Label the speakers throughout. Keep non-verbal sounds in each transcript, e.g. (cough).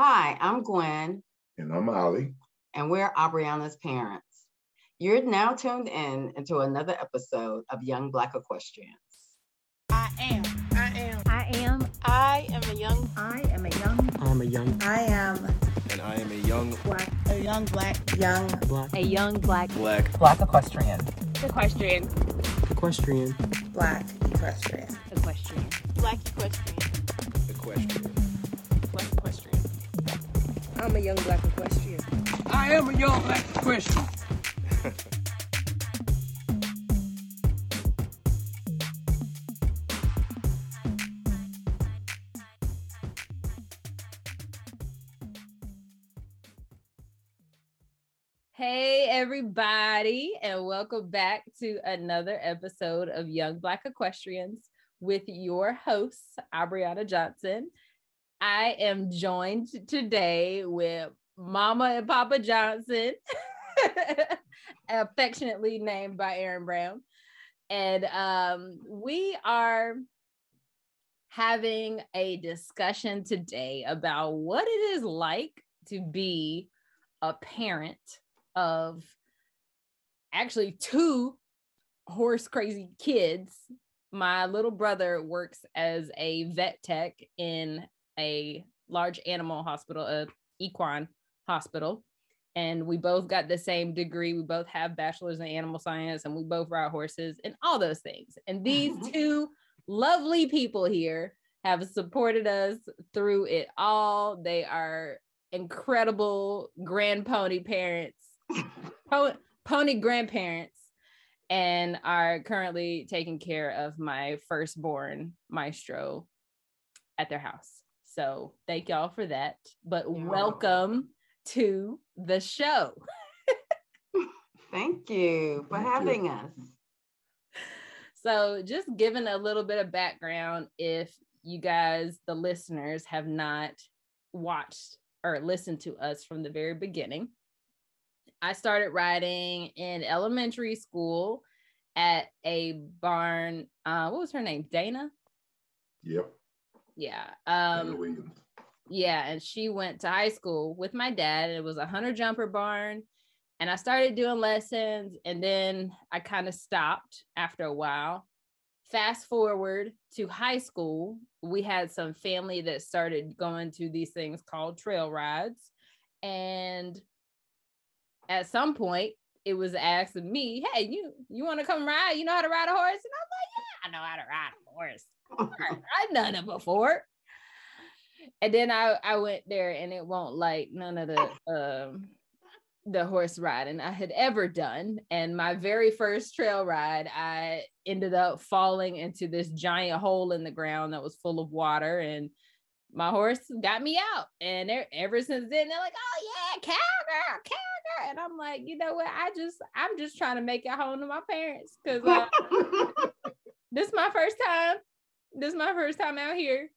Speaker 1: Hi, I'm Gwen.
Speaker 2: And I'm Ollie.
Speaker 1: And we're Aubriana's parents. You're now tuned in into another episode of Young Black Equestrians.
Speaker 3: I am.
Speaker 4: I am.
Speaker 5: I am.
Speaker 3: I am a young.
Speaker 5: I am a young.
Speaker 6: I'm a young.
Speaker 7: I am.
Speaker 8: And I am a young
Speaker 7: black.
Speaker 3: A young black.
Speaker 7: Young
Speaker 6: black.
Speaker 5: A young black.
Speaker 8: Black.
Speaker 9: Black equestrian.
Speaker 5: Equestrian.
Speaker 6: Equestrian.
Speaker 7: Black equestrian.
Speaker 5: Equestrian.
Speaker 3: Black equestrian.
Speaker 8: Equestrian.
Speaker 3: Black equestrian.
Speaker 7: I'm a young black equestrian.
Speaker 9: I am a young black equestrian.
Speaker 5: Hey, everybody, and welcome back to another episode of Young Black Equestrians with your hosts, Aubriana Johnson. I am joined today with Mama and Papa Johnson, (laughs) affectionately named by Aaron Brown. And um, we are having a discussion today about what it is like to be a parent of actually two horse crazy kids. My little brother works as a vet tech in a large animal hospital, a equine hospital. And we both got the same degree. We both have bachelors in animal science and we both ride horses and all those things. And these mm-hmm. two lovely people here have supported us through it all. They are incredible grand pony parents (laughs) pony grandparents and are currently taking care of my firstborn maestro at their house. So thank y'all for that. But yeah. welcome to the show. (laughs)
Speaker 1: thank you for thank having you. us.
Speaker 5: So, just giving a little bit of background if you guys, the listeners, have not watched or listened to us from the very beginning. I started riding in elementary school at a barn. Uh, what was her name? Dana.
Speaker 2: Yep.
Speaker 5: Yeah. Um, yeah, and she went to high school with my dad. It was a hunter jumper barn, and I started doing lessons, and then I kind of stopped after a while. Fast forward to high school, we had some family that started going to these things called trail rides, and at some point it was asking me, "Hey, you you want to come ride? You know how to ride a horse?" And I'm like, "Yeah, I know how to ride a horse. I've done it before." And then I I went there, and it won't like none of the um the horse riding I had ever done. And my very first trail ride, I ended up falling into this giant hole in the ground that was full of water and my horse got me out. And ever since then, they're like, oh yeah, cowgirl, cowgirl. And I'm like, you know what? I just, I'm just trying to make it home to my parents because uh, (laughs) this is my first time. This is my first time out here.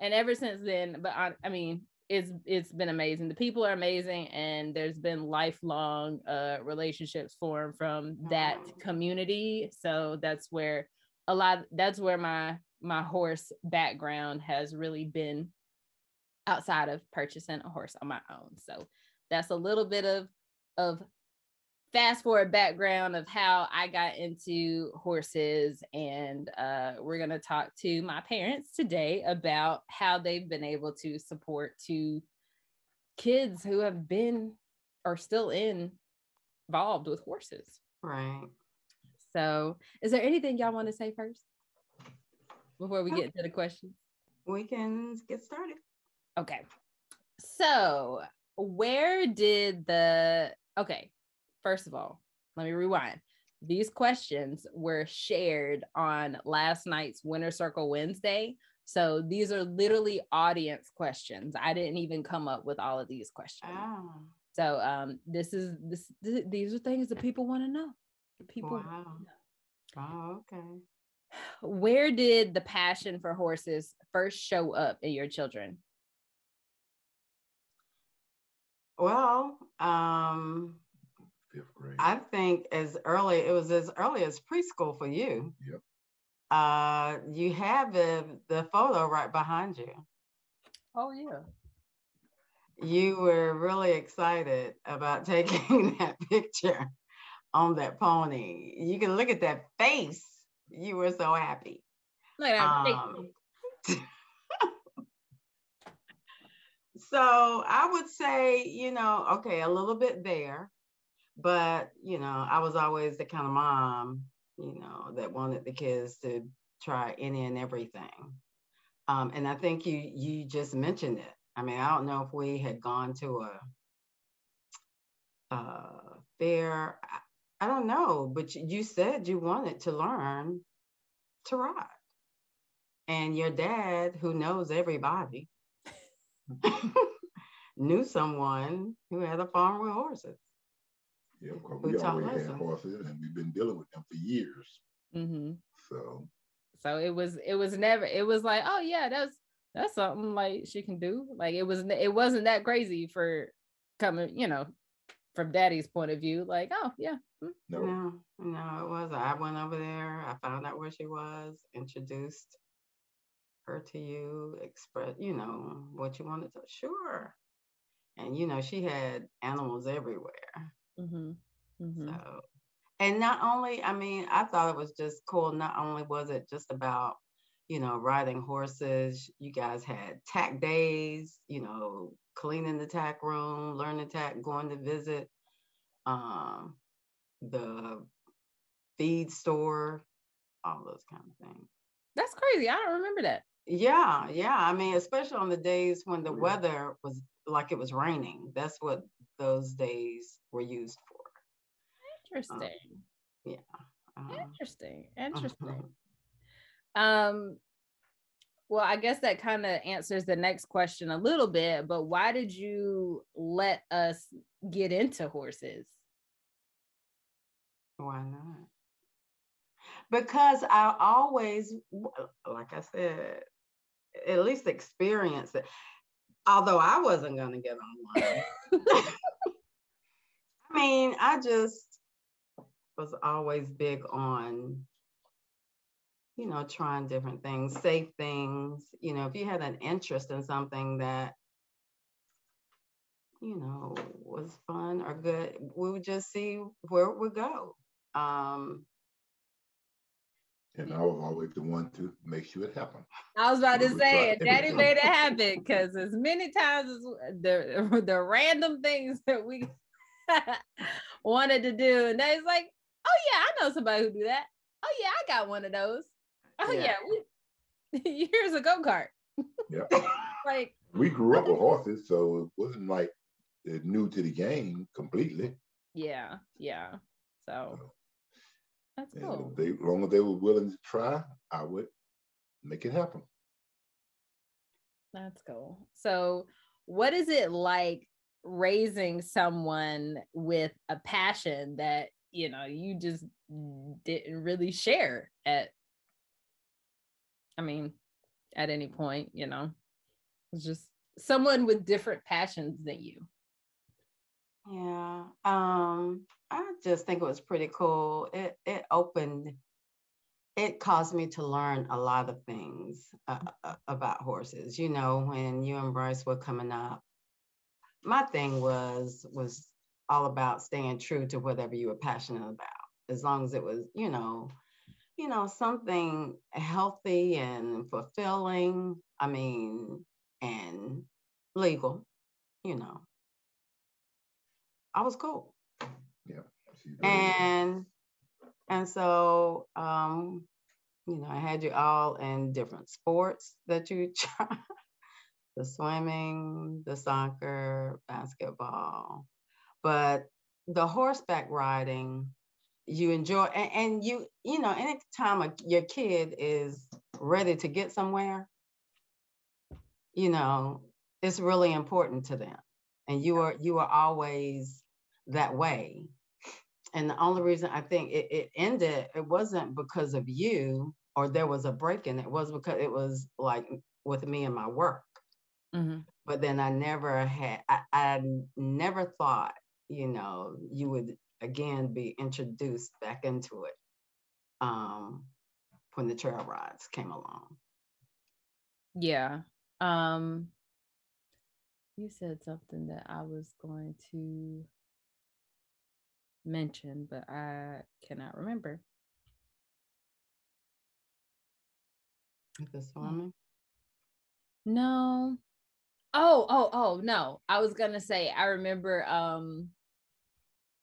Speaker 5: And ever since then, but I, I mean, it's it's been amazing. The people are amazing, and there's been lifelong uh, relationships formed from that community. So that's where a lot. That's where my my horse background has really been outside of purchasing a horse on my own. So that's a little bit of of fast forward background of how I got into horses and uh, we're going to talk to my parents today about how they've been able to support two kids who have been or still in involved with horses.
Speaker 1: Right.
Speaker 5: So, is there anything y'all want to say first? before we get to the questions?
Speaker 1: We can get started.
Speaker 5: Okay. So, where did the okay, first of all, let me rewind. These questions were shared on last night's Winter Circle Wednesday. So these are literally audience questions. I didn't even come up with all of these questions. Oh. So um, this is this, th- these are things that people want to know. People.
Speaker 1: Wow. Know. Oh, okay
Speaker 5: where did the passion for horses first show up in your children?
Speaker 1: Well, um,
Speaker 2: fifth grade.
Speaker 1: I think as early it was as early as preschool for you.
Speaker 2: Yep.
Speaker 1: Uh, you have the the photo right behind you.
Speaker 5: Oh yeah.
Speaker 1: you were really excited about (laughs) taking that picture on that pony. You can look at that face. You were so happy.
Speaker 5: Look at that face.
Speaker 1: Um, (laughs) so I would say, you know, okay, a little bit there, but you know, I was always the kind of mom, you know, that wanted the kids to try any and everything. Um, and I think you you just mentioned it. I mean, I don't know if we had gone to a, a fair. I, I don't know, but you, you said you wanted to learn to ride, and your dad, who knows everybody, (laughs) knew someone who had a farm with horses.
Speaker 2: Yeah, because
Speaker 1: Who
Speaker 2: we
Speaker 1: taught
Speaker 2: already had
Speaker 1: lessons.
Speaker 2: horses and we've been dealing with them for years.
Speaker 5: hmm
Speaker 2: So
Speaker 5: So it was it was never it was like oh yeah that's that's something like she can do like it was it wasn't that crazy for coming you know from daddy's point of view like oh yeah mm,
Speaker 2: no,
Speaker 1: No, no, it was. I went over there. I found out where she was, introduced her to you, express, you know, what you wanted to. Sure. And you know, she had animals everywhere.
Speaker 5: Mhm, Mm-hmm.
Speaker 1: So, and not only, I mean, I thought it was just cool. Not only was it just about, you know, riding horses, you guys had tack days, you know, cleaning the tack room, learning tack, going to visit um, the feed store, all those kind of things.
Speaker 5: that's crazy i don't remember that
Speaker 1: Yeah, yeah. I mean, especially on the days when the weather was like it was raining. That's what those days were used for.
Speaker 5: interesting
Speaker 1: Um,
Speaker 5: interesting interesting
Speaker 1: mhm.
Speaker 5: um well i guess that kind of answers the next question a little bit but why did you let us get into horses
Speaker 1: Why not? Because I always, like I said, at least experience it. Although I wasn't going to get on one. (laughs) I mean, I just was always big on, you know, trying different things, safe things. You know, if you had an interest in something that, you know, was fun or good, we would just see where it would go. Um,
Speaker 2: and I was always the one to make sure it happened.
Speaker 5: I was about to
Speaker 2: We
Speaker 5: say it. Daddy
Speaker 2: everything.
Speaker 5: made it happen because as many times as the (laughs) the random things that we (laughs) wanted to do, and Daddy's like, "Oh yeah, I know somebody who do that. Oh yeah, I got one of those. Oh yeah,
Speaker 1: Yeah.
Speaker 5: we, (laughs) here's a go kart.
Speaker 2: Yeah.
Speaker 5: Like
Speaker 2: we grew up with horses, so it wasn't like new to the game completely.
Speaker 5: yeah, yeah. So that's
Speaker 2: And
Speaker 5: cool.
Speaker 2: they, as long as they were willing to try, I would make it happen.
Speaker 5: That's cool. So, what is it like raising someone with a passion that you know you just didn't really share at? I mean, at any point, you know, it's just someone with different passions than you.
Speaker 1: Yeah, um, I just think it was pretty cool. It it opened, it caused me to learn a lot of things uh, uh, about horses. You know, when you and Bryce were coming up, my thing was was all about staying true to whatever you were passionate about, as long as it was, you know, you know, something healthy and fulfilling. I mean, and legal, you know. I was cool.
Speaker 2: Yeah. she's very good.
Speaker 1: And and so um, you know, I had you all in different sports that you (laughs) try. the swimming, the soccer, basketball. But the horseback riding, you enjoy and, and you, you know, anytime a, your kid is ready to get somewhere, you know, it's really important to them. And you are you are always that way. And the only reason I think it, it ended, it wasn't because of you or there was a break in it, was because it was like with me and my work.
Speaker 5: Mhm.
Speaker 1: But then I never had, I, I never thought, you know, you would again be introduced back into it um, when the trail rides came along.
Speaker 5: Yeah. Um You said something that I was going to mention, but I cannot remember.
Speaker 1: The swimming.
Speaker 5: No. Oh, oh, oh, no. I was gonna say I remember um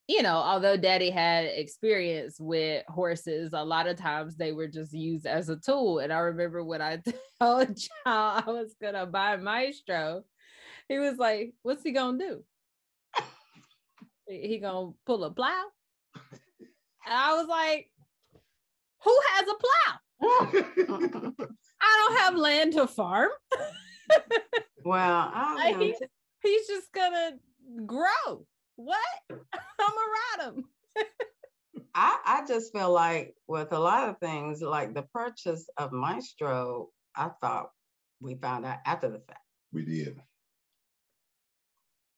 Speaker 5: you know, although daddy had experience with horses, a lot of times they were just used as a tool. And I remember when I (laughs) told y'all I was gonna buy Maestro, he was like, What's he gonna do? He gonna pull a plow? And I was like, Who has a plow? I don't have land to farm. (laughs)
Speaker 1: Well, I was
Speaker 5: Like,
Speaker 1: gonna
Speaker 5: he- He's just gonna grow. What? I'm gonna ride him.
Speaker 1: I, I just feel like with a lot of things, like the purchase of Maestro, I thought we found out after the fact.
Speaker 2: we did.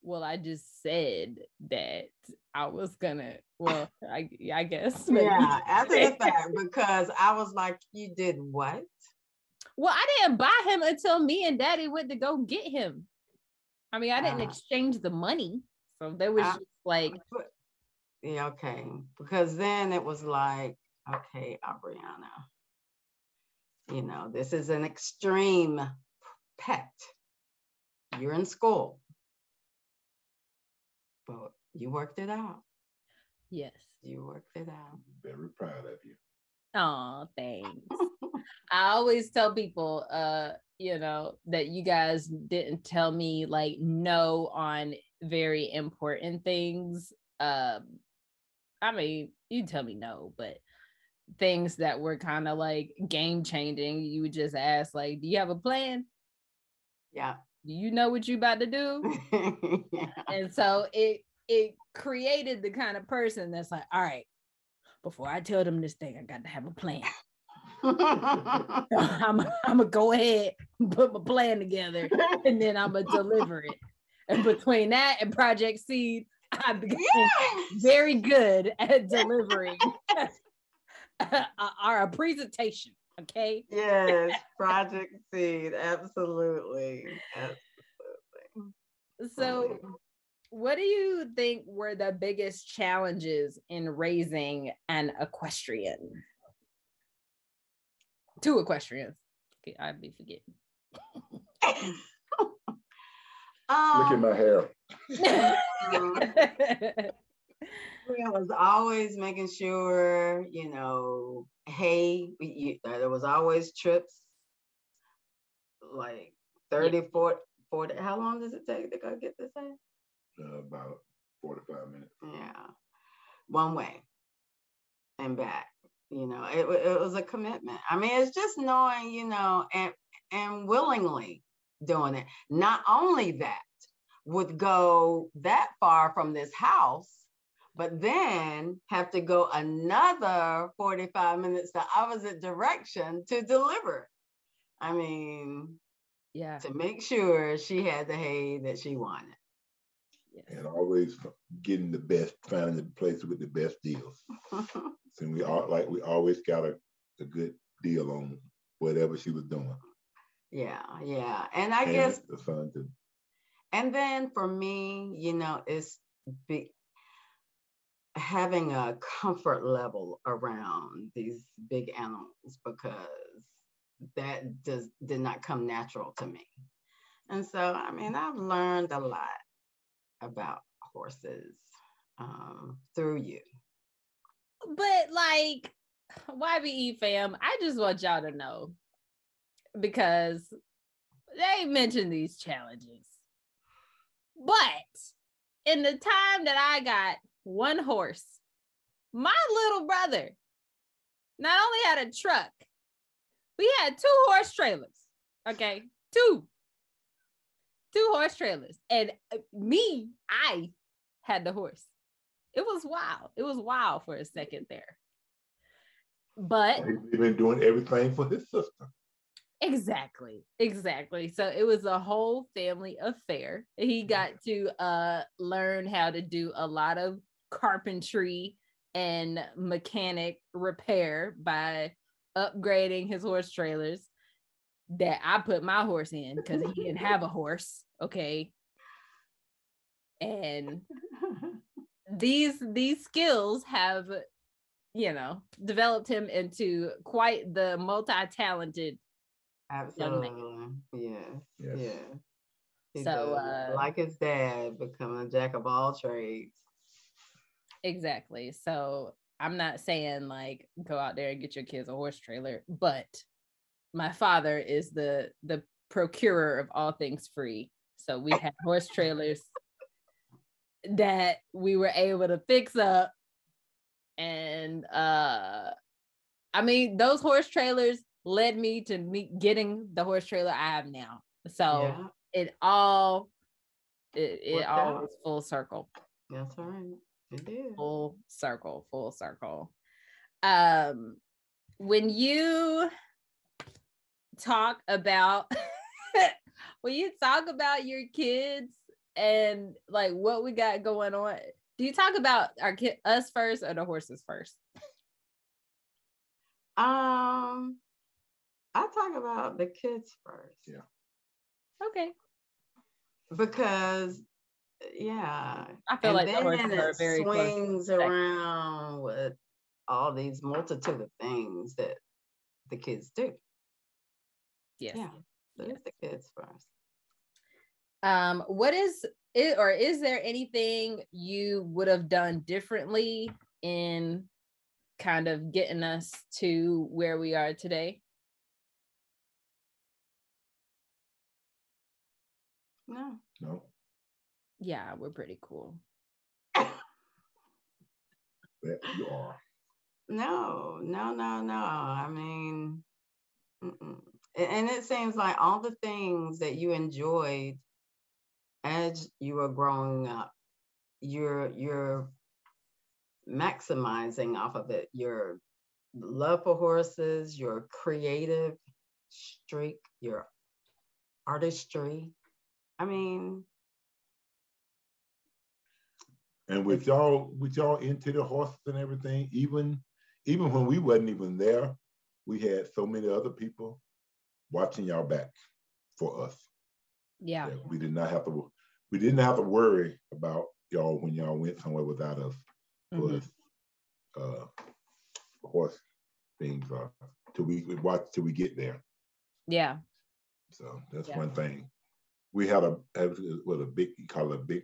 Speaker 5: Well, I just said that I was gonna. Well, (laughs) I I guess. (laughs) maybe.
Speaker 1: Yeah, after the (laughs) fact, because I was like, you did what?
Speaker 5: Well, I didn't buy him until me and Daddy went to go get him. I mean, I didn't
Speaker 1: Ah.
Speaker 5: exchange the money, so there was
Speaker 1: Ah.
Speaker 5: just like,
Speaker 1: Yeah, okay. Because then it was like, okay, Aubriana, you know, this is an extreme pet. You're in school. But you worked it out.
Speaker 5: yes.
Speaker 1: You worked it out.
Speaker 2: Very proud of you.
Speaker 5: Oh, thanks. (laughs) I always tell people, uh, you know, that you guys didn't tell me like no on very important things. Um, I mean, you tell me no, but things that were kind of like game changing, you would just ask, like, do you have a plan?
Speaker 1: Yeah.
Speaker 5: Do you know what you about to do? (laughs) and so it it created the kind of person that's like, all right, before I tell them this thing, I got to have a plan. (laughs) I'm, I'm gonna go ahead and put my plan together and then I'm gonna deliver it. And between that and Project Seed, I became very good at delivering (laughs) our presentation. Okay.
Speaker 1: yes, (laughs) Project Seed. Absolutely. Absolutely.
Speaker 5: So, what do you think were the biggest challenges in raising an equestrian? Two equestrians. Okay, I'd be forgetting.
Speaker 2: Look at
Speaker 1: um,
Speaker 2: my hair. (laughs) (laughs)
Speaker 1: I was always making sure, you know, hey, you, there was always trips, like 30, 40, 40. How long does it take to go get this thing?
Speaker 2: Uh, about 45 minutes.
Speaker 1: Yeah, one way and back. You know, it, it was a commitment. I mean, it's just knowing, you know, and and willingly doing it. Not only that, would go that far from this house, but then have to go another 45 minutes the opposite direction to deliver. I mean,
Speaker 5: yeah.
Speaker 1: to make sure she had the hay that she wanted.
Speaker 5: yes.
Speaker 2: And always getting the best, finding the place with the best deals. (laughs) And we all like we always got a, a good deal on whatever she was doing.
Speaker 1: yeah, yeah. And I
Speaker 2: And
Speaker 1: guess
Speaker 2: the son too.
Speaker 1: And then for me, you know, it's be, having a comfort level around these big animals because that does did not come natural to me. And so, I mean, I've learned a lot about horses um, through you.
Speaker 5: But like YBE fam, I just want y'all to know because they mentioned these challenges. But in the time that I got one horse, my little brother not only had a truck, we had two horse trailers. Okay, two. Two horse trailers. And uh, me, I had the horse. It was wild. It was wild for a second there. But
Speaker 2: He's been doing everything for his sister.
Speaker 5: exactly, exactly. So it was a whole family affair. He got to uh learn how to do a lot of carpentry and mechanic repair by upgrading his horse trailers that I put my horse in because he didn't have a horse. Okay. and these these skills have you know developed him into quite the multi-talented
Speaker 1: Absolutely. Yes.
Speaker 2: Yes.
Speaker 1: Yes. He
Speaker 5: So, uh,
Speaker 1: like his dad, become a jack of all trades.
Speaker 5: Exactly. So i'm not saying like go out there and get your kids a horse trailer but my father is the the procurer of all things free. So we had horse trailers that we were able to fix up. And uh i mean those horse trailers led me to me getting the horse trailer i have now. So
Speaker 1: yeah,
Speaker 5: it all it, it all was full circle.
Speaker 1: That's right. It did.
Speaker 5: full circle full circle um when you talk about (laughs) when you talk about your kids and like what we got going on do you talk about our kid us first or the horses first
Speaker 1: Um, I talk about the kids first.
Speaker 2: Yeah.
Speaker 5: okay
Speaker 1: Because, yeah.
Speaker 5: i feel
Speaker 1: and
Speaker 5: like
Speaker 1: then
Speaker 5: horses are
Speaker 1: it
Speaker 5: very
Speaker 1: swings around with all these multitude of things that the kids do.
Speaker 5: yes
Speaker 1: Yeah. So it's the kids first.
Speaker 5: um what is it or is there anything you would have done differently in kind of getting us to where we are today
Speaker 1: No.
Speaker 2: No.
Speaker 5: Yeah we're pretty cool (laughs)
Speaker 2: That you are.
Speaker 1: No, no, no, no. I mean, mm-mm. And it seems like all the things that you enjoyed as you were growing up, you're you're maximizing off of it. Your love for horses, your creative streak, your artistry. I mean,
Speaker 2: And with y'all, with y'all into the horses and everything, even even when we wasn't even there, we had so many other people watching y'all back for us.
Speaker 5: yeah
Speaker 2: we did not have to we didn't have to worry about y'all when y'all went somewhere without us
Speaker 5: Mhm.
Speaker 2: was uh horse things uh till we we watch till we get there.
Speaker 5: yeah
Speaker 2: So that's
Speaker 5: Yeah.
Speaker 2: one thing. We had a what a big you call it a big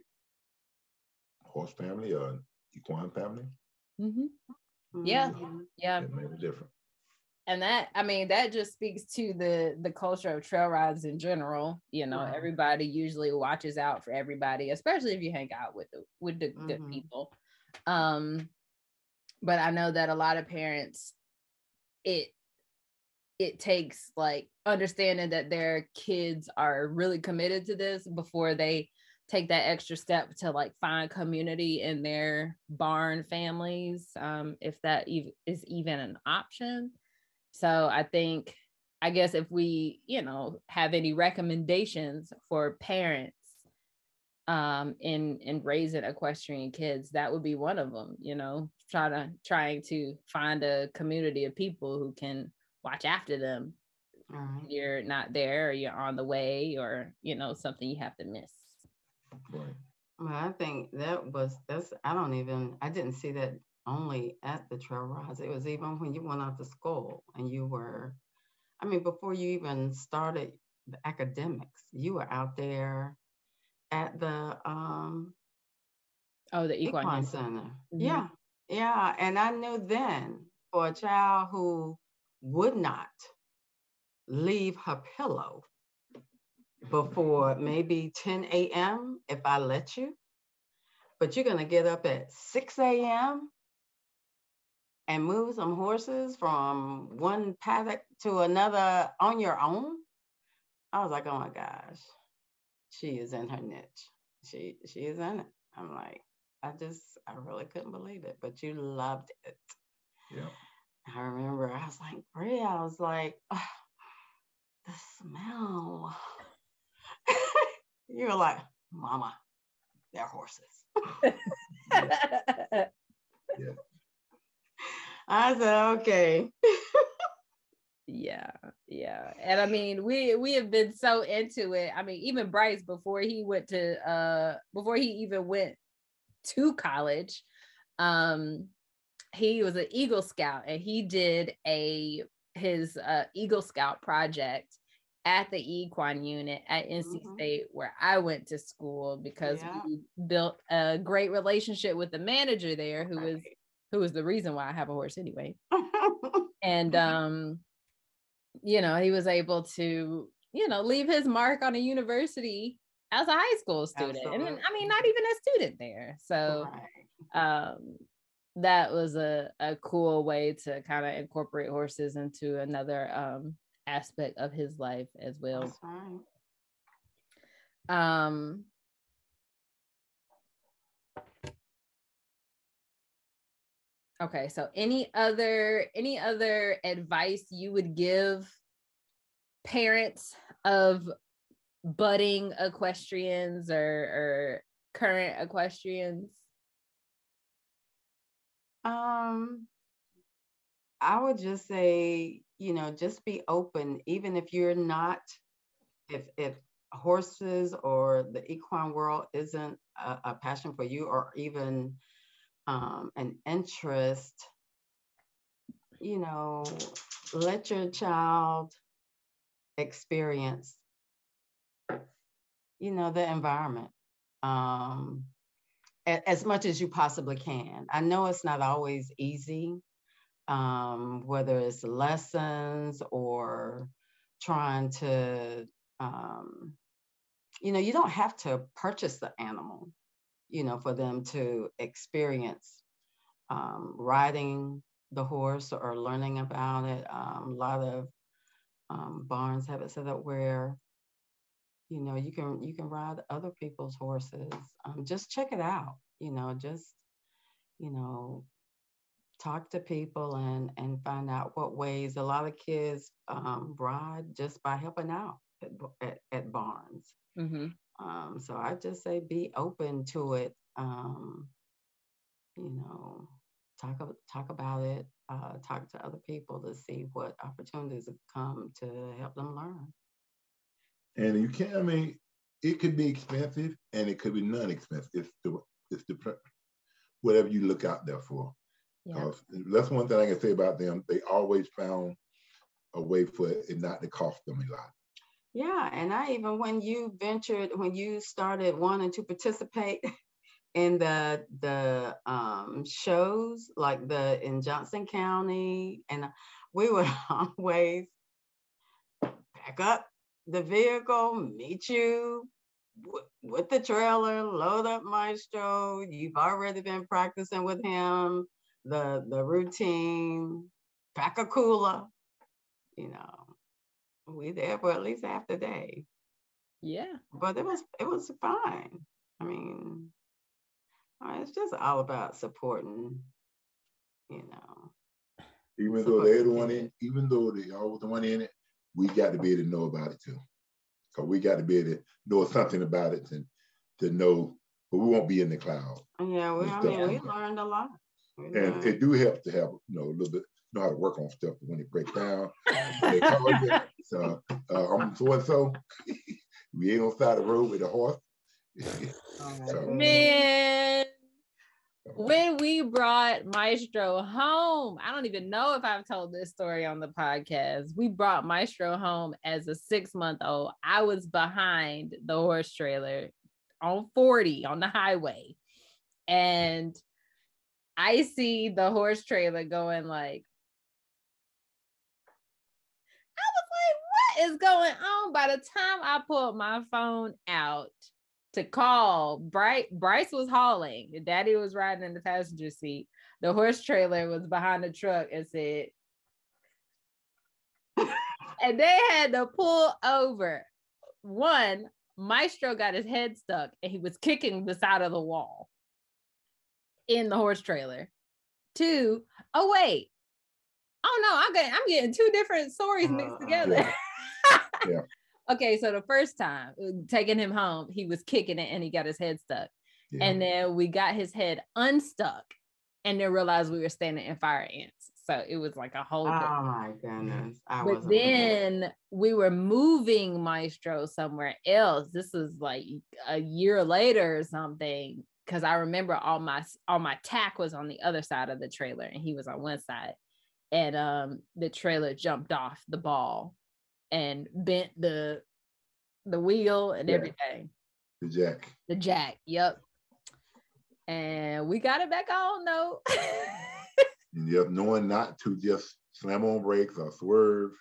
Speaker 2: horse family or equine family.
Speaker 5: hmm Yeah.
Speaker 1: mhm.
Speaker 5: yeah
Speaker 2: That made it different.
Speaker 5: and that i mean that just speaks to the the culture of trail rides in general you know
Speaker 1: Right.
Speaker 5: everybody usually watches out for everybody especially if you hang out with the with the good
Speaker 1: Mhm.
Speaker 5: people um but i know that a lot of parents it it takes like understanding that their kids are really committed to this before they take that extra step to like find community in their barn families um, if that ev- is even an option. So i think i guess if we you know have any recommendations for parents um in in raising equestrian kids that would be one of them you know try to trying to find a community of people who can watch after them.
Speaker 1: Right.
Speaker 5: you're not there or you're on the way or you know something you have to miss
Speaker 2: Right.
Speaker 1: Well, I think that was that's I don't even I didn't see that only at the trail rides. It was even when you went out to school and you were I mean before you even started the academics, you were out there at the um
Speaker 5: oh the equine,
Speaker 1: Equine
Speaker 5: Center.
Speaker 1: Center.
Speaker 5: Mhm.
Speaker 1: Yeah. Yeah. And I knew then for a child who would not leave her pillow before maybe 10 a.m. if I let you, but you're going to get up at 6 a.m. and move some horses from one paddock to another on your own. I was like, oh my gosh, she is in her niche. She she is in it. I'm like, I just I really couldn't believe it, but you loved it.
Speaker 2: Yeah.
Speaker 1: I remember I was like, Bria, I was like, "Ah, the smell. You were like, Mama, they're horses. (laughs) yeah. I said, okay.
Speaker 5: yeah yeah and i mean we we have been so into it i mean even bryce before he went to uh before he even went to college um he was an eagle scout and he did a his uh eagle scout project at the equine unit at nc
Speaker 1: Mhm.
Speaker 5: state where i went to school because
Speaker 1: Yeah.
Speaker 5: we built a great relationship with the manager there who was
Speaker 1: Right.
Speaker 5: who was the reason why i have a horse anyway
Speaker 1: Mm-hmm. (laughs)
Speaker 5: and um you know he was able to you know leave his mark on a university as a high school student and i mean not even a student there so
Speaker 1: Right.
Speaker 5: um that was a, a cool way to kind of incorporate horses into another um aspect of his life as well. Um okay so any other any other advice you would give parents of budding equestrians or or current equestrians?
Speaker 1: Um, I would just say, you know, just be open, even if you're not, if if horses or the equine world isn't a, a passion for you, or even um, an interest, you know, let your child experience, you know, the environment. Um, a- as much as you possibly can. I know it's not always easy, um, whether it's lessons or trying to, um, you know, you don't have to purchase the animal, you know, for them to experience um, riding the horse or learning about it. Um, a lot of um, barns have it set up where you know you can you can ride other people's horses um, just check it out you know just you know talk to people and and find out what ways a lot of kids um, ride just by helping out at, b- at, at barns
Speaker 5: mm-hmm.
Speaker 1: um, so i just say be open to it um, you know talk talk about it uh, talk to other people to see what opportunities come to help them learn
Speaker 2: And you can't, I mean, it could be expensive and it could be non-expensive. It's the, it's the, whatever you look out there for.
Speaker 5: Yeah
Speaker 2: 'Cause that's one thing I can say about them. They always found a way for it not to cost them a lot.
Speaker 1: Yeah, and I even when you ventured, when you started wanting to participate (laughs) in the the um, shows like the in Johnson County, and we would (laughs) always pack up the vehicle, meet you w- with the trailer, load up Maestro. You've already been practicing with him the the routine, pack a cooler, you know we there for at least half the day.
Speaker 5: Yeah.
Speaker 1: But it was it was fine. I mean uh, it's just all about supporting you know
Speaker 2: Even though they're
Speaker 1: you
Speaker 2: the one in, even though they are the one in it, we got to be able to know about it too. So we got to be able to know something about it and to know, but we won't be in the cloud.
Speaker 1: yeah we, i mean we learned a lot. We
Speaker 2: And it do help to have, you know, a little bit, know how to work on stuff when it breaks down. They (laughs) call you, So uh, I'm so and so. (laughs) We ain't on the side of the road with a horse.
Speaker 1: Oh, (laughs)
Speaker 2: so-
Speaker 5: man when we brought Maestro home, I don't even know if I've told this story on the podcast. We brought Maestro home as a six month old. I was behind the horse trailer on 40 on the highway. And I see the horse trailer going like, I was like, what is going on? By the time I pulled my phone out to call, Bryce, Bryce was hauling. Daddy was riding in the passenger seat. The horse trailer was behind the truck and said, (laughs) and they had to pull over. One, Maestro got his head stuck and he was kicking the side of the wall in the horse trailer. Two, oh wait. Oh no, I'm getting I'm getting two different stories mixed
Speaker 1: Uh,
Speaker 5: together. (laughs)
Speaker 2: Yeah.
Speaker 5: Okay, so the first time uh, taking him home, he was kicking it and he got his head stuck.
Speaker 2: Yeah.
Speaker 5: And then we got his head unstuck and then realized we were standing in fire ants. So it was like a whole
Speaker 1: Oh my goodness. I
Speaker 5: But then we were moving Maestro somewhere else. This was like a year later or something. Cause I remember all my all my tack was on the other side of the trailer and he was on one side. And um the trailer jumped off the ball and bent the the wheel and
Speaker 2: Yeah.
Speaker 5: everything.
Speaker 2: The jack.
Speaker 5: The jack. Yep. And we got it back on though. (laughs)
Speaker 2: And just knowing not to just slam on brakes or swerve.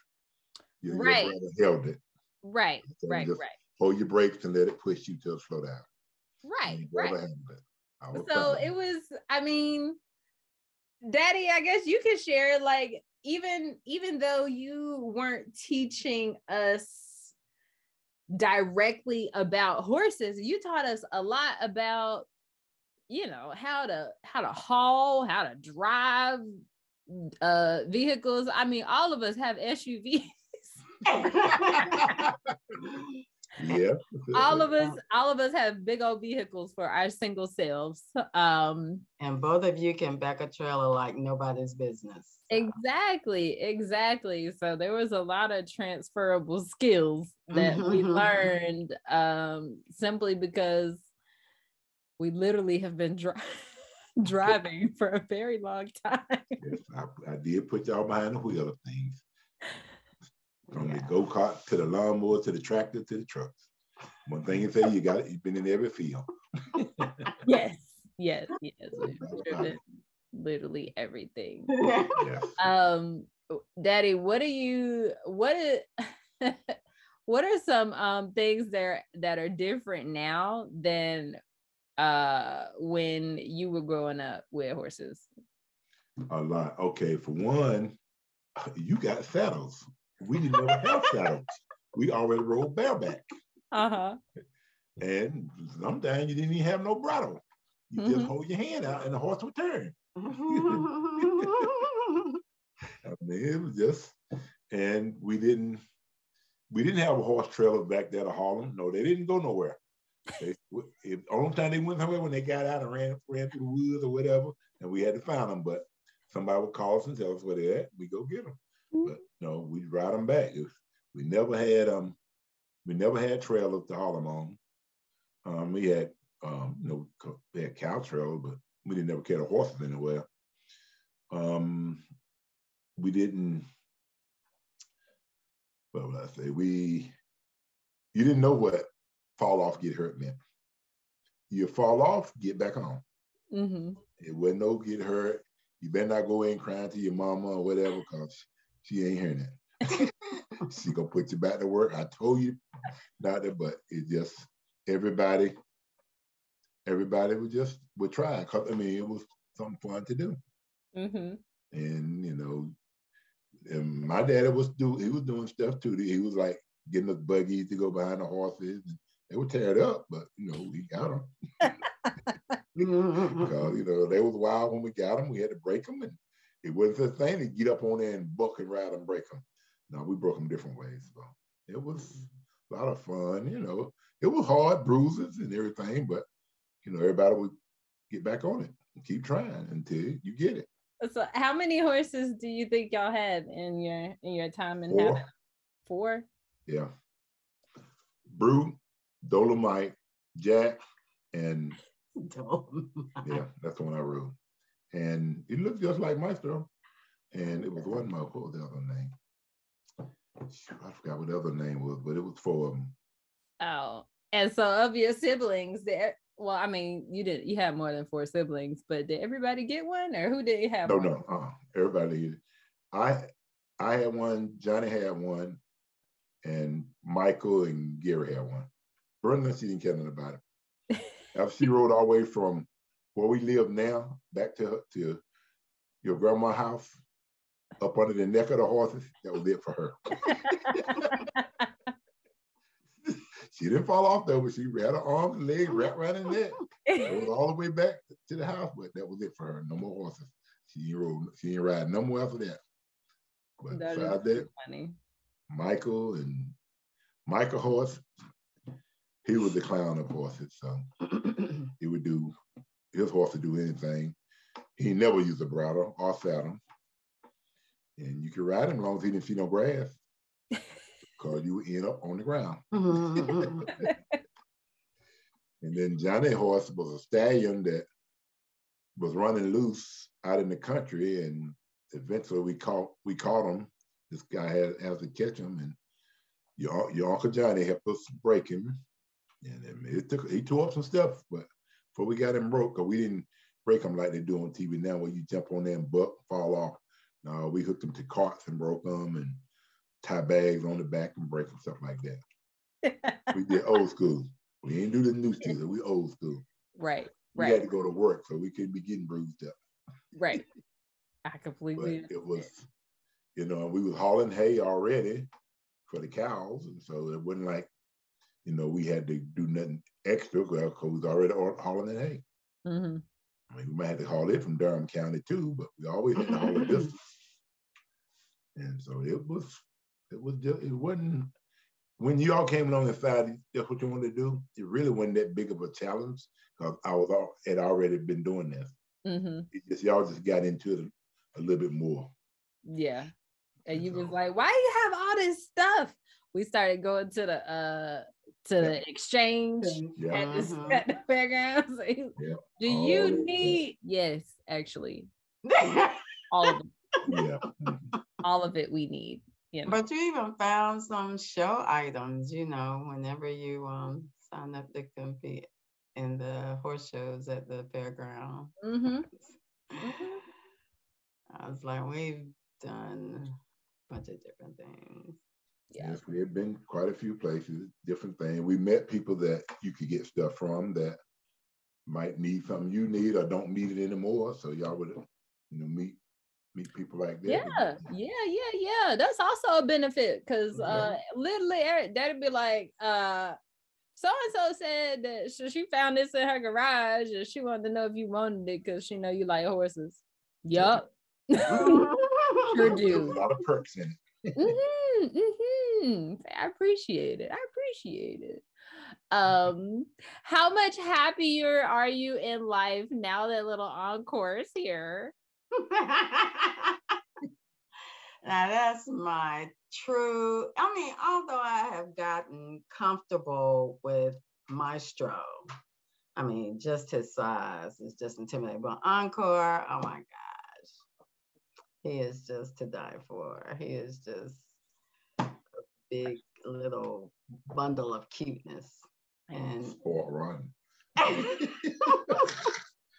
Speaker 2: You,
Speaker 5: Right.
Speaker 2: held it.
Speaker 5: right,
Speaker 2: So
Speaker 5: right, right.
Speaker 2: Hold your brakes and let it push you to slow down.
Speaker 5: Right, right.
Speaker 2: brother handled it. I was
Speaker 5: so it was i mean daddy i guess you could share like even even though you weren't teaching us directly about horses you taught us a lot about you know how to how to haul how to drive uh vehicles i mean all of us have suvs (laughs) (laughs)
Speaker 2: yeah.
Speaker 5: all of us (laughs) all of us have big old vehicles for our single selves um
Speaker 1: and both of you can back a trailer like nobody's business. so.
Speaker 5: Exactly, exactly. So there was a lot of transferable skills that we
Speaker 1: Mhm.
Speaker 5: learned um, simply because we literally have been dri- (laughs) driving for a very long time.
Speaker 2: Yes, I, I did put y'all behind the wheel of things. From the
Speaker 1: Yeah.
Speaker 2: go-kart to the lawnmower to the tractor to the trucks. One thing you say, you got it, you've been in every field. (laughs)
Speaker 5: yes, yes, (laughs) yes. Literally everything.
Speaker 2: Yes.
Speaker 5: um daddy what do you what is, (laughs) what are some um things there that are different now than uh when you were growing up with horses
Speaker 2: A lot. Okay, for one, you got saddles. We didn't ever have saddles. We already rode bareback.
Speaker 5: uh-huh
Speaker 2: And sometimes you didn't even have no bridle. You just
Speaker 5: Mhm.
Speaker 2: hold your hand out and the horse would turn. (laughs) I mean, it was just, and we didn't, we didn't have a horse trailer back there to haul them. No, they didn't go nowhere. They, if, only time they went somewhere when they got out and ran, ran through the woods or whatever, and we had to find them. But somebody would call us and tell us where they're at. We go get them. But no, we ride them back. We never had um, we never had trailers to haul them on. Um, we had um, you know, we had cow trailers, but we didn't never carry horses anywhere. Um, we didn't. What would I say? We you didn't know what fall off, get hurt meant. You fall off, get back on.
Speaker 5: mm-hmm.
Speaker 2: It wasn't no get hurt. You better not go in crying to your mama or whatever, because she ain't hearing that. (laughs) she gonna put you back to work. I told you not that, but it just everybody, everybody would just would try. I mean, it was something fun to do.
Speaker 5: Mm-hmm.
Speaker 2: And you know, and my daddy was do he was doing stuff too. He was like getting us buggies to go behind the horses. And they would tear it up, but you know, we got them. because (laughs) (laughs) you know they was wild when we got them. We had to break them, and it wasn't a thing to get up on there and buck and ride and break them. No, we broke them different ways. So it was a lot of fun. You know, it was hard, bruises and everything, but you know everybody would get back on it and keep trying until you get it.
Speaker 5: so how many horses do you think y'all had in your in your time in
Speaker 2: Four,
Speaker 5: four
Speaker 2: yeah. Brew, Dolomite, Jack, and (laughs) yeah, that's the one I rode. And it looked just like Maestro. And it was one more, what was the other name? I forgot what the other name was, but it was four of them.
Speaker 5: Oh, and so of your siblings, there. Well, I mean, you didn't. You had more than four siblings, but did everybody get one, or who did you have?
Speaker 2: No,
Speaker 5: one?
Speaker 2: no, uh, everybody. I I had one, Johnny had one, and Michael and Gary had one. Brenda, she didn't care nothing about it. (laughs) She rode all the way from where we live now back to to your grandma's house, up under the neck of the horses, that was it for her. (laughs) she didn't fall off though, but she had her arms and legs wrapped around her neck. It was all the way back to the house, but that was it for her. No more horses. She rode, she ain't ride no more after that. But
Speaker 5: That
Speaker 2: besides that,
Speaker 5: funny.
Speaker 2: Michael and Michael horse, he was the clown of horses. So he would do his horse to do anything. He never used a bridle or saddle. and you could ride him as long as he didn't see no grass, (laughs) because you would end up on the ground. Mm-hmm. (laughs) And then Johnny horse was a stallion that was running loose out in the country, and eventually we caught we caught him. This guy had has to catch him, and your your uncle Johnny helped us break him. And it took he tore up some stuff, but before we got him broke, cause we didn't break him like they do on TV now, where you jump on there and buck fall off. No, we hooked him to carts and broke them, and tie bags on the back and break them stuff like that. (laughs) We did old school. We didn't do the new school. We old school.
Speaker 5: right, right.
Speaker 2: We had to go to work, so we couldn't be getting bruised up.
Speaker 5: right. (laughs) I
Speaker 2: But
Speaker 5: completely.
Speaker 2: it was, you know, we was hauling hay already for the cows, and so it wasn't like, you know, we had to do nothing extra because we was already haul- hauling the hay.
Speaker 5: Mhm.
Speaker 2: I mean, we might have to haul it from Durham County too, but we always had to haul it distance. (laughs) And so it was, it was just, it wasn't, when you all came along and decided that's what you wanted to do, it really wasn't that big of a challenge because I was all, had already been doing this.
Speaker 5: Mhm.
Speaker 2: It just, y'all just got into it a little bit more.
Speaker 5: Yeah. And you was like, why you have all this stuff? We started going to the uh to
Speaker 2: Yeah.
Speaker 5: the exchange
Speaker 2: Yeah.
Speaker 5: at the,
Speaker 1: Mhm.
Speaker 5: at the fairgrounds. (laughs)
Speaker 2: Yeah.
Speaker 5: Do
Speaker 2: All
Speaker 5: you
Speaker 2: of it.
Speaker 5: need yes, actually. (laughs) All of it,
Speaker 2: Yeah.
Speaker 5: All of it we need. You know.
Speaker 1: But you even found some show items, you know, whenever you um sign up to compete in the horse shows at the fairground.
Speaker 5: Mm-hmm.
Speaker 1: I was like, we've done a bunch of different things.
Speaker 5: Yeah.
Speaker 2: Yes, we had been quite a few places, different things. We met people that you could get stuff from that might need something you need or don't need it anymore. So y'all would, you know, meet meet people like that.
Speaker 5: Yeah, yeah, yeah, yeah. That's also a benefit because uh literally Eric that'd be like, uh so and so said that she, found this in her garage and she wanted to know if you wanted it because she know you like horses. Yup. (laughs) sure
Speaker 2: There's
Speaker 5: do.
Speaker 2: a lot of perks in it.
Speaker 5: hmm hmm I appreciate it. I appreciate it. Um, how much happier are you in life now that little encore is here? (laughs)
Speaker 1: now that's my true. I mean, although I have gotten comfortable with Maestro, I mean, just his size is just intimidating. But Encore, oh my gosh, he is just to die for. He is just big little bundle of cuteness. And
Speaker 2: Sport run. (laughs)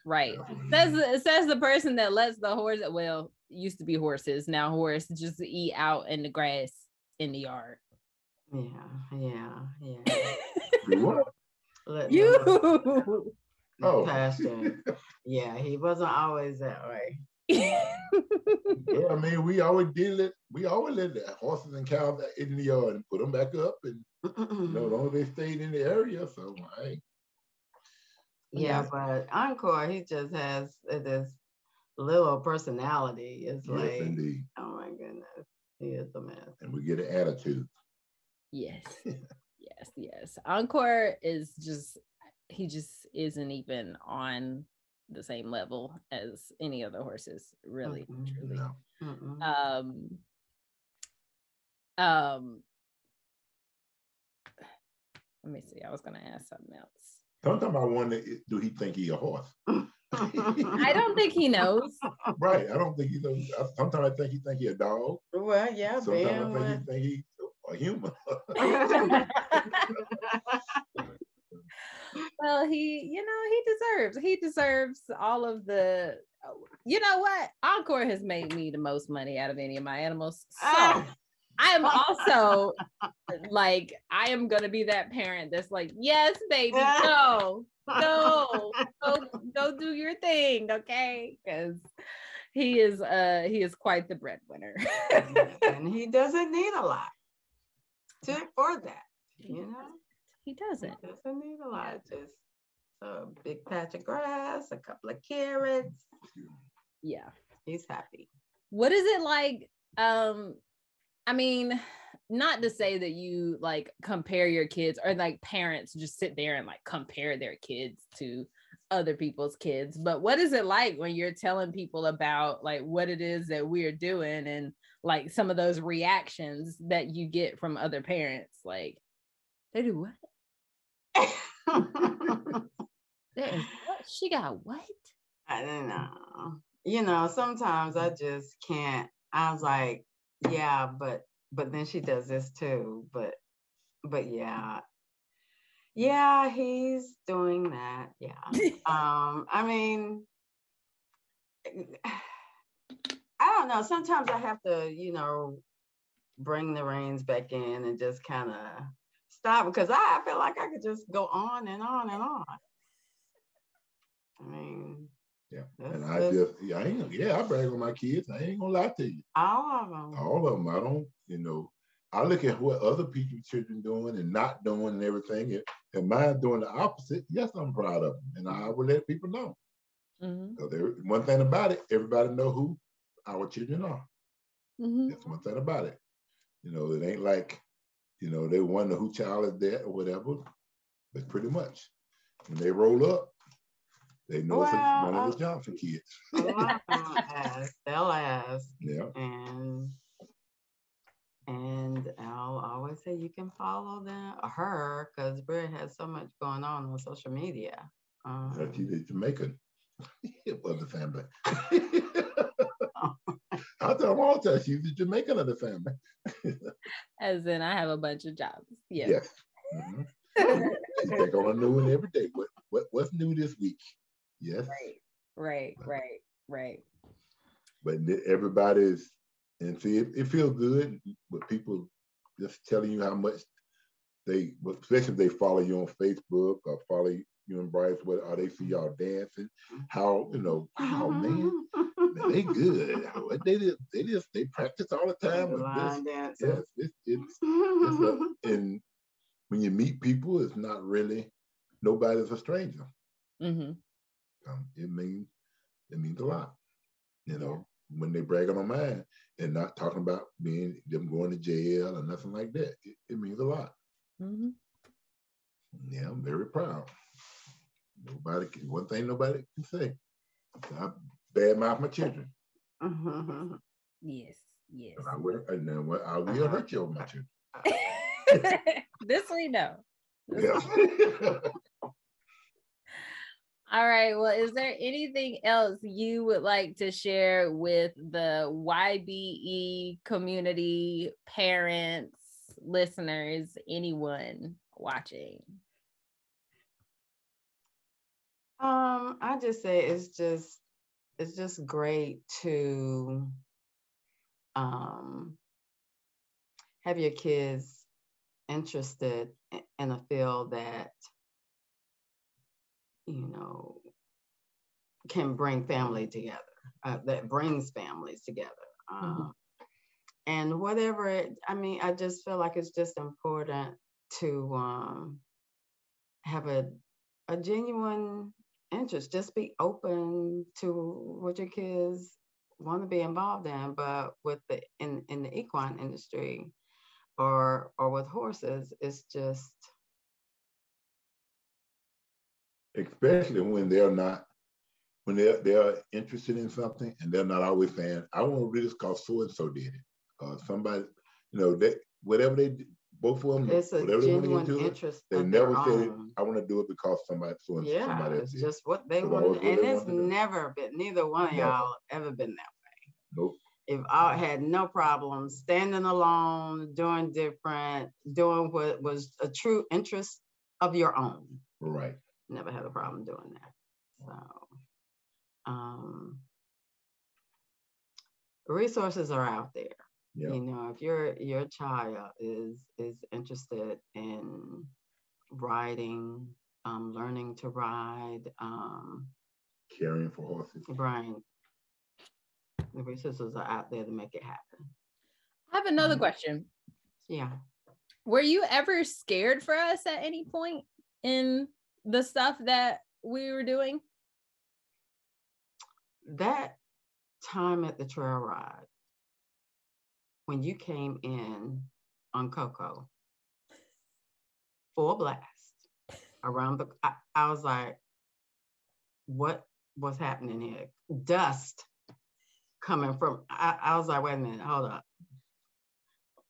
Speaker 5: Right. Says it says the person that lets the horse well used to be horses now horse just eat out in the grass in the yard.
Speaker 1: yeah, yeah, yeah. (laughs)
Speaker 2: We what?
Speaker 1: Let
Speaker 5: you
Speaker 1: horse (laughs)
Speaker 2: Oh.
Speaker 1: pasture. Yeah, he wasn't always that way.
Speaker 2: Yeah, (laughs) I mean, we always did it. We always let the horses and cows in the yard and put them back up, and you know, as long as they stayed in the area. So, I
Speaker 1: Yeah, but Encore, he just has this little personality. It's
Speaker 2: yes,
Speaker 1: like,
Speaker 2: indeed,
Speaker 1: oh my goodness, he is a mess.
Speaker 2: and we get an attitude.
Speaker 5: yes. (laughs) Yes, yes. Encore is just he just isn't even on the same level as any other horses, really.
Speaker 1: Mhm.
Speaker 5: Truly.
Speaker 2: know,
Speaker 1: Mm-mm.
Speaker 5: um um let me see i was gonna ask something else
Speaker 2: sometimes I wonder, i- do he think he a horse? (laughs)
Speaker 5: i don't think he knows (laughs)
Speaker 2: Right. I don't think he knows. Sometimes I think he think he a dog.
Speaker 1: well, yeah,
Speaker 2: Sometimes
Speaker 1: being
Speaker 2: I think he think he a human. (laughs)
Speaker 5: well he you know he deserves he deserves all of the you know what? Encore has made me the most money out of any of my animals. So
Speaker 1: Ah.
Speaker 5: i am also (laughs) like i am gonna be that parent that's like yes baby go go (laughs) go go do your thing okay? Because he is uh he is quite the breadwinner.
Speaker 1: And he (laughs) doesn't need a lot to for that, you know.
Speaker 5: He
Speaker 1: He
Speaker 5: doesn't
Speaker 1: doesn't need a lot, just a big patch of grass, a couple of carrots.
Speaker 5: yeah
Speaker 1: He's happy.
Speaker 5: what is it like um i mean not to say that you like compare your kids or like parents just sit there and like compare their kids to other people's kids, but what is it like when you're telling people about like what it is that we're doing and like some of those reactions that you get from other parents? Like, they do what? (laughs) Is what? She got what?
Speaker 1: I don't know. You know, sometimes I just can't. I was like, yeah, but but then she does this too. But but yeah. Yeah, he's doing that. Yeah. (laughs) um, I mean I don't know. Sometimes I have to, you know, bring the reins back in and just kind of stop because I, I feel like I could just go on and on and on. I mean,
Speaker 2: Yeah. And I just, yeah, I ain't, yeah, I brag on my kids. I ain't gonna lie to you.
Speaker 1: all of them.
Speaker 2: All of them. I don't, you know, I look at what other people's children doing and not doing and everything. And, and mine doing the opposite. Yes, I'm proud of them, and I will let people know.
Speaker 5: Mhm,
Speaker 2: So there, one thing about it, everybody know who our children are.
Speaker 5: mhm.
Speaker 2: That's one thing about it. You know, it ain't like, you know, they wonder who child is that or whatever. But pretty much, when they roll up, they know it's one of the Johnson kids. (laughs)
Speaker 1: Ask, they'll ask,
Speaker 2: Yeah.
Speaker 1: and and I'll always say you can follow them her because Britt has so much going on on social media. Um,
Speaker 2: she's a Jamaican (laughs) of the family. (laughs) I tell them all the time she's the Jamaican of the family. (laughs)
Speaker 5: As in, I have a bunch of jobs. Yeah.
Speaker 2: Yes. Mhm. She take on a new one every day. What what what's new this week? Yes.
Speaker 5: Right, right, right, right.
Speaker 2: But everybody's and see it, it feels good with people just telling you how much they especially if they follow you on Facebook or follow you and Bryce, what or they see y'all dancing, how you know, wow man, man, they (laughs) good. They did, they just they practice all the time. this.
Speaker 1: line dancing.
Speaker 2: Yes, it's, it's, it's a, (laughs) and when you meet people, it's not really nobody's a stranger.
Speaker 5: hmm
Speaker 2: Um, it means it means a lot. You know, when they bragging on mine and not talking about being them going to jail or nothing like that, it, it means a lot.
Speaker 5: hmm
Speaker 2: Yeah, I'm very proud. Nobody can. One thing nobody can say. I badmouth my children. Mm-hmm.
Speaker 5: Yes, yes.
Speaker 2: And I will. And then I will uh-huh. hurt you over my children. (laughs)
Speaker 5: this we know.
Speaker 2: Yeah.
Speaker 5: All right. Well, is there anything else you would like to share with the YBE community, parents, listeners, anyone watching?
Speaker 1: Um, I just say it's just it's just great to um have your kids interested in a field that you know can bring family together, uh, that brings families together. Um, and whatever it, I mean, I just feel like it's just important to um, have a a genuine interest. Just be open to what your kids want to be involved in. But with the in in the equine industry, or or with horses, it's just
Speaker 2: especially when they're not when they're they're interested in something and they're not always saying, "I want to do this because so and so did it." Uh, somebody, you know, that whatever they both of them,
Speaker 1: it's a
Speaker 2: whatever they do, it,
Speaker 1: interest.
Speaker 2: they never said,
Speaker 1: own.
Speaker 2: "I want to do it because somebody so and
Speaker 1: Yeah,
Speaker 2: somebody else
Speaker 1: it's
Speaker 2: did."
Speaker 1: just what they
Speaker 2: It's
Speaker 1: want, and
Speaker 2: they
Speaker 1: it's
Speaker 2: want to do.
Speaker 1: never been. Neither one of
Speaker 2: Never.
Speaker 1: y'all ever been that. Way.
Speaker 2: Nope.
Speaker 1: If I had no problem standing alone, doing different, doing what was a true interest of your own,
Speaker 2: Right.
Speaker 1: never had a problem doing that. So, um, resources are out there.
Speaker 2: Yeah.
Speaker 1: You know, if your your child is is interested in riding, um, learning to ride, um,
Speaker 2: Caring for horses.
Speaker 1: Brian, the resources are out there to make it happen.
Speaker 5: I have another
Speaker 2: Mhm.
Speaker 5: question.
Speaker 1: Yeah.
Speaker 5: Were you ever scared for us at any point in the stuff that we were doing?
Speaker 1: That time at the trail ride, when you came in on Coco, full blast around the, I, I was like, what was happening here? Dust coming from. I, I was like, wait a minute, hold up.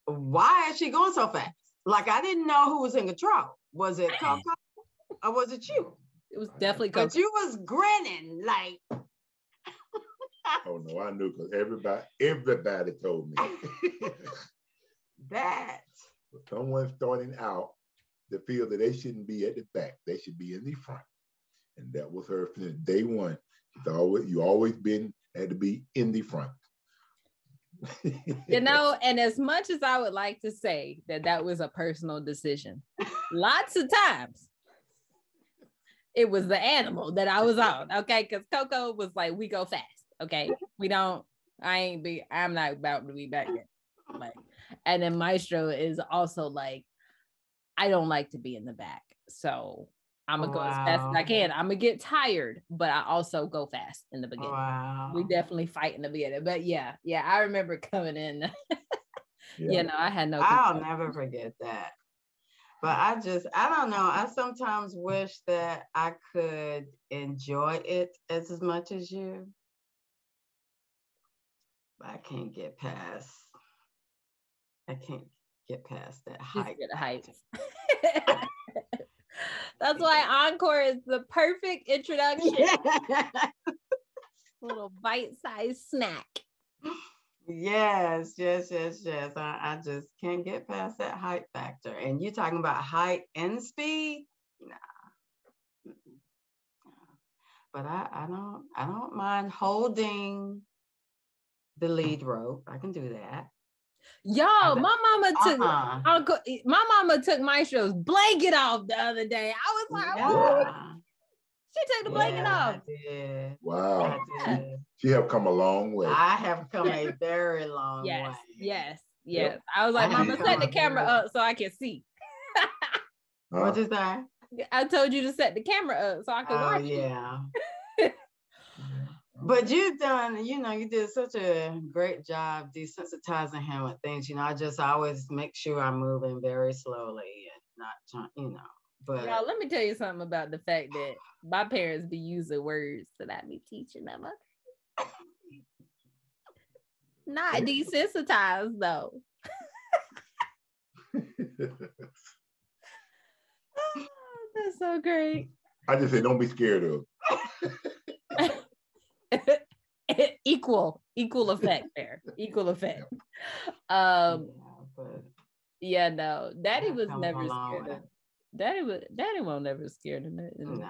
Speaker 1: Why is she going so fast? Like I didn't know who was in control. Was it Coco or was it you?
Speaker 5: It was definitely Coco.
Speaker 1: But you was grinning like
Speaker 2: Oh no, I knew because everybody everybody told me. (laughs)
Speaker 1: that.
Speaker 2: With someone starting out to feel that they shouldn't be at the back, they should be in the front. And that was her from day one. It's always you always been had to be in the front.
Speaker 5: you know, (laughs) and as much as I would like to say that that was a personal decision, lots of times it was the animal that I was on. Okay. Cause Coco was like, we go fast. Okay. We don't, I ain't be, I'm not about to be back there. Like, and then Maestro is also like, I don't like to be in the back. So I'm gonna go as fast as I can. I'm gonna get tired, but I also go fast in the beginning
Speaker 1: Wow.
Speaker 5: we definitely fight in the beginning. But yeah, yeah, I remember (laughs) coming in. you know, I had no.
Speaker 1: I'll never forget that. But I just, I don't know. I sometimes wish that I could enjoy it as, as much as you. But I can't get past, I can't get past that height.
Speaker 5: height. (laughs) (laughs) That's why Encore is the perfect introduction. Little bite-sized snack.
Speaker 1: yes, yes, yes, yes. I, I just can't get past that height factor. And you're talking about height and speed? Nah. But I, I don't I don't mind holding the lead rope. I can do that.
Speaker 5: Yo, my mama took
Speaker 1: Uh-huh.
Speaker 5: Uncle. My mama took Maestro's blanket off the other day. I was like, "What?"
Speaker 1: Yeah.
Speaker 5: she took the blanket
Speaker 1: Yeah,
Speaker 5: off.
Speaker 1: I.
Speaker 2: Wow.
Speaker 1: I did.
Speaker 2: She have come a long way.
Speaker 1: I have come a (laughs) very long
Speaker 5: Yes,
Speaker 1: way.
Speaker 5: yes,
Speaker 2: Yep.
Speaker 5: yes. I was like,
Speaker 1: I
Speaker 5: Mama, set the camera up so I can see.
Speaker 2: Huh?
Speaker 1: What'd you say?
Speaker 5: I told you to set the camera up so I could
Speaker 1: Oh
Speaker 5: watch
Speaker 1: yeah. (laughs) But you've done, you know, you did such a great job desensitizing him with things. You know, I just always make sure I'm moving very slowly and not, trying, you know. But
Speaker 5: Y'all, let me tell you something about the fact that my parents be using words that I be teaching them. Not desensitized though. Oh, (laughs) that's so great.
Speaker 2: I just say don't be scared of. (laughs) (laughs)
Speaker 5: equal, equal effect there. Equal effect. (laughs) Um,
Speaker 1: yeah, but
Speaker 5: yeah, no, daddy was never scared of daddy was daddy won't never scared of it.
Speaker 1: no,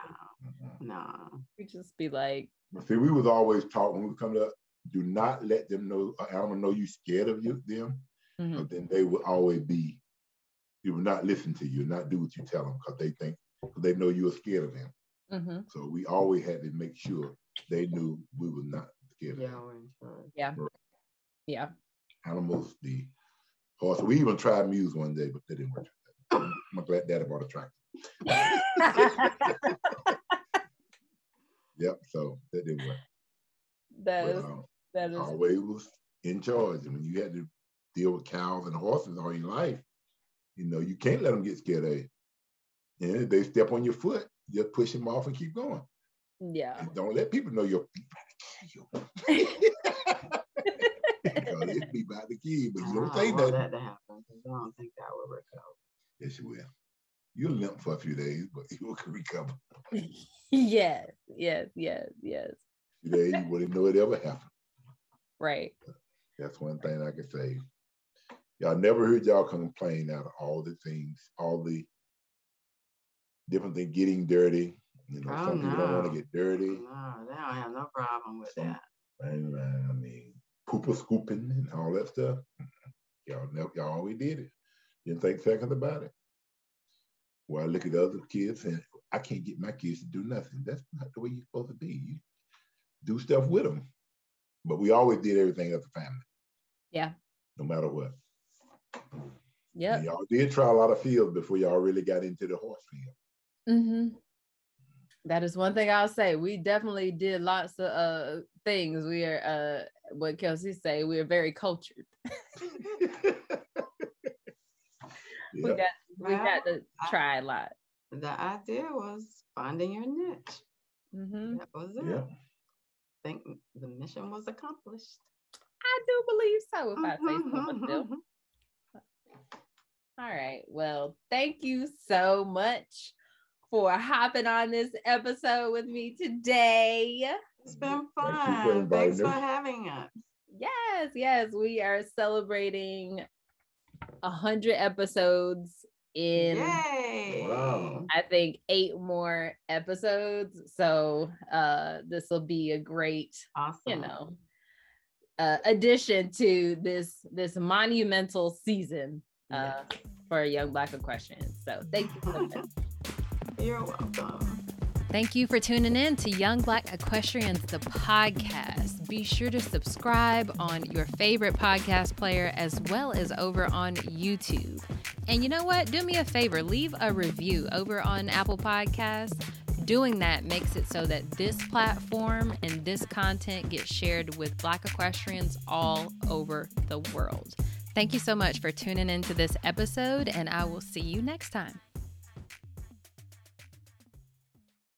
Speaker 1: no.
Speaker 5: We just be like,
Speaker 2: see, we was always taught when we come to do not let them know an animal know you scared of you them,
Speaker 5: mhm,
Speaker 2: because then they will always be. You will not listen to you, not do what you tell them, because they think 'cause they know you are scared of them.
Speaker 5: mhm.
Speaker 2: So we always had to make sure they knew we were not scared of
Speaker 1: Yeah,
Speaker 2: them.
Speaker 1: we're in charge.
Speaker 5: yeah.
Speaker 2: animals, the horse. We even tried muse one day, but they didn't work. (laughs) I'm glad Daddy bought a tractor. (laughs) Yep, so that didn't work.
Speaker 5: that
Speaker 2: But,
Speaker 5: is
Speaker 2: um,
Speaker 5: that is
Speaker 2: always was in charge. And when you had to deal with cows and horses all your life, you know, you can't let them get scared of you. And if they step on your foot, just push them off and keep going.
Speaker 5: Yeah.
Speaker 2: And don't let people know your feet about to kill you. Because (laughs) it's be about to kill you, but you don't
Speaker 1: I
Speaker 2: say
Speaker 1: want
Speaker 2: nothing.
Speaker 1: that to happen 'cause I don't think that will recover.
Speaker 2: Yes, you will. You'll limp for a few days, but you will (laughs) recover.
Speaker 5: yes, yes, yes, yes.
Speaker 2: Few days, you (laughs) wouldn't know it ever happened.
Speaker 5: Right.
Speaker 2: That's one thing I can say. Y'all never heard y'all complain out of all the things, all the different things, getting dirty. You know,
Speaker 1: Oh,
Speaker 2: some people don't want
Speaker 1: no.
Speaker 2: to get dirty.
Speaker 1: No, they don't have no problem with
Speaker 2: Some-
Speaker 1: that.
Speaker 2: And, I mean, pooper scooping and all that stuff. Y'all never, y'all always did it. Didn't think seconds about it. Well, I look at other kids and I can't get my kids to do nothing. That's not the way you're supposed to be. You do stuff with them. But we always did everything as a family.
Speaker 5: Yeah.
Speaker 2: No matter what. Yeah. Y'all did try a lot of fields before y'all really got into the horse field.
Speaker 5: hmm That is one thing I'll say. We definitely did lots of uh things. We are uh what Kelsey say, we are very cultured. (laughs) We got we
Speaker 1: Well,
Speaker 5: got to try a lot.
Speaker 1: The idea was finding your niche.
Speaker 5: hmm Mhm.
Speaker 1: That was it.
Speaker 2: Yeah.
Speaker 1: I think the mission was accomplished.
Speaker 5: I do believe so, if I say so myself. (laughs) All right. Well, thank you so much for hopping on this episode with me today.
Speaker 1: It's been
Speaker 2: Thank for
Speaker 1: fun. Thanks for having us.
Speaker 5: Yes, yes, we are celebrating a hundred episodes in
Speaker 1: Yay!
Speaker 2: Wow.
Speaker 5: I think eight more episodes. So uh this will be a great,
Speaker 1: Awesome.
Speaker 5: you know, uh addition to this this monumental season uh for young black equestrians. So thank you so much. (laughs)
Speaker 1: You're welcome.
Speaker 5: Thank you for tuning in to Young Black Equestrians, the podcast. Be sure to subscribe on your favorite podcast player as well as over on YouTube. And you know what? Do me a favor, leave a review over on Apple Podcasts. Doing that makes it so that this platform and this content gets shared with Black equestrians all over the world. Thank you so much for tuning into this episode, and I will see you next time.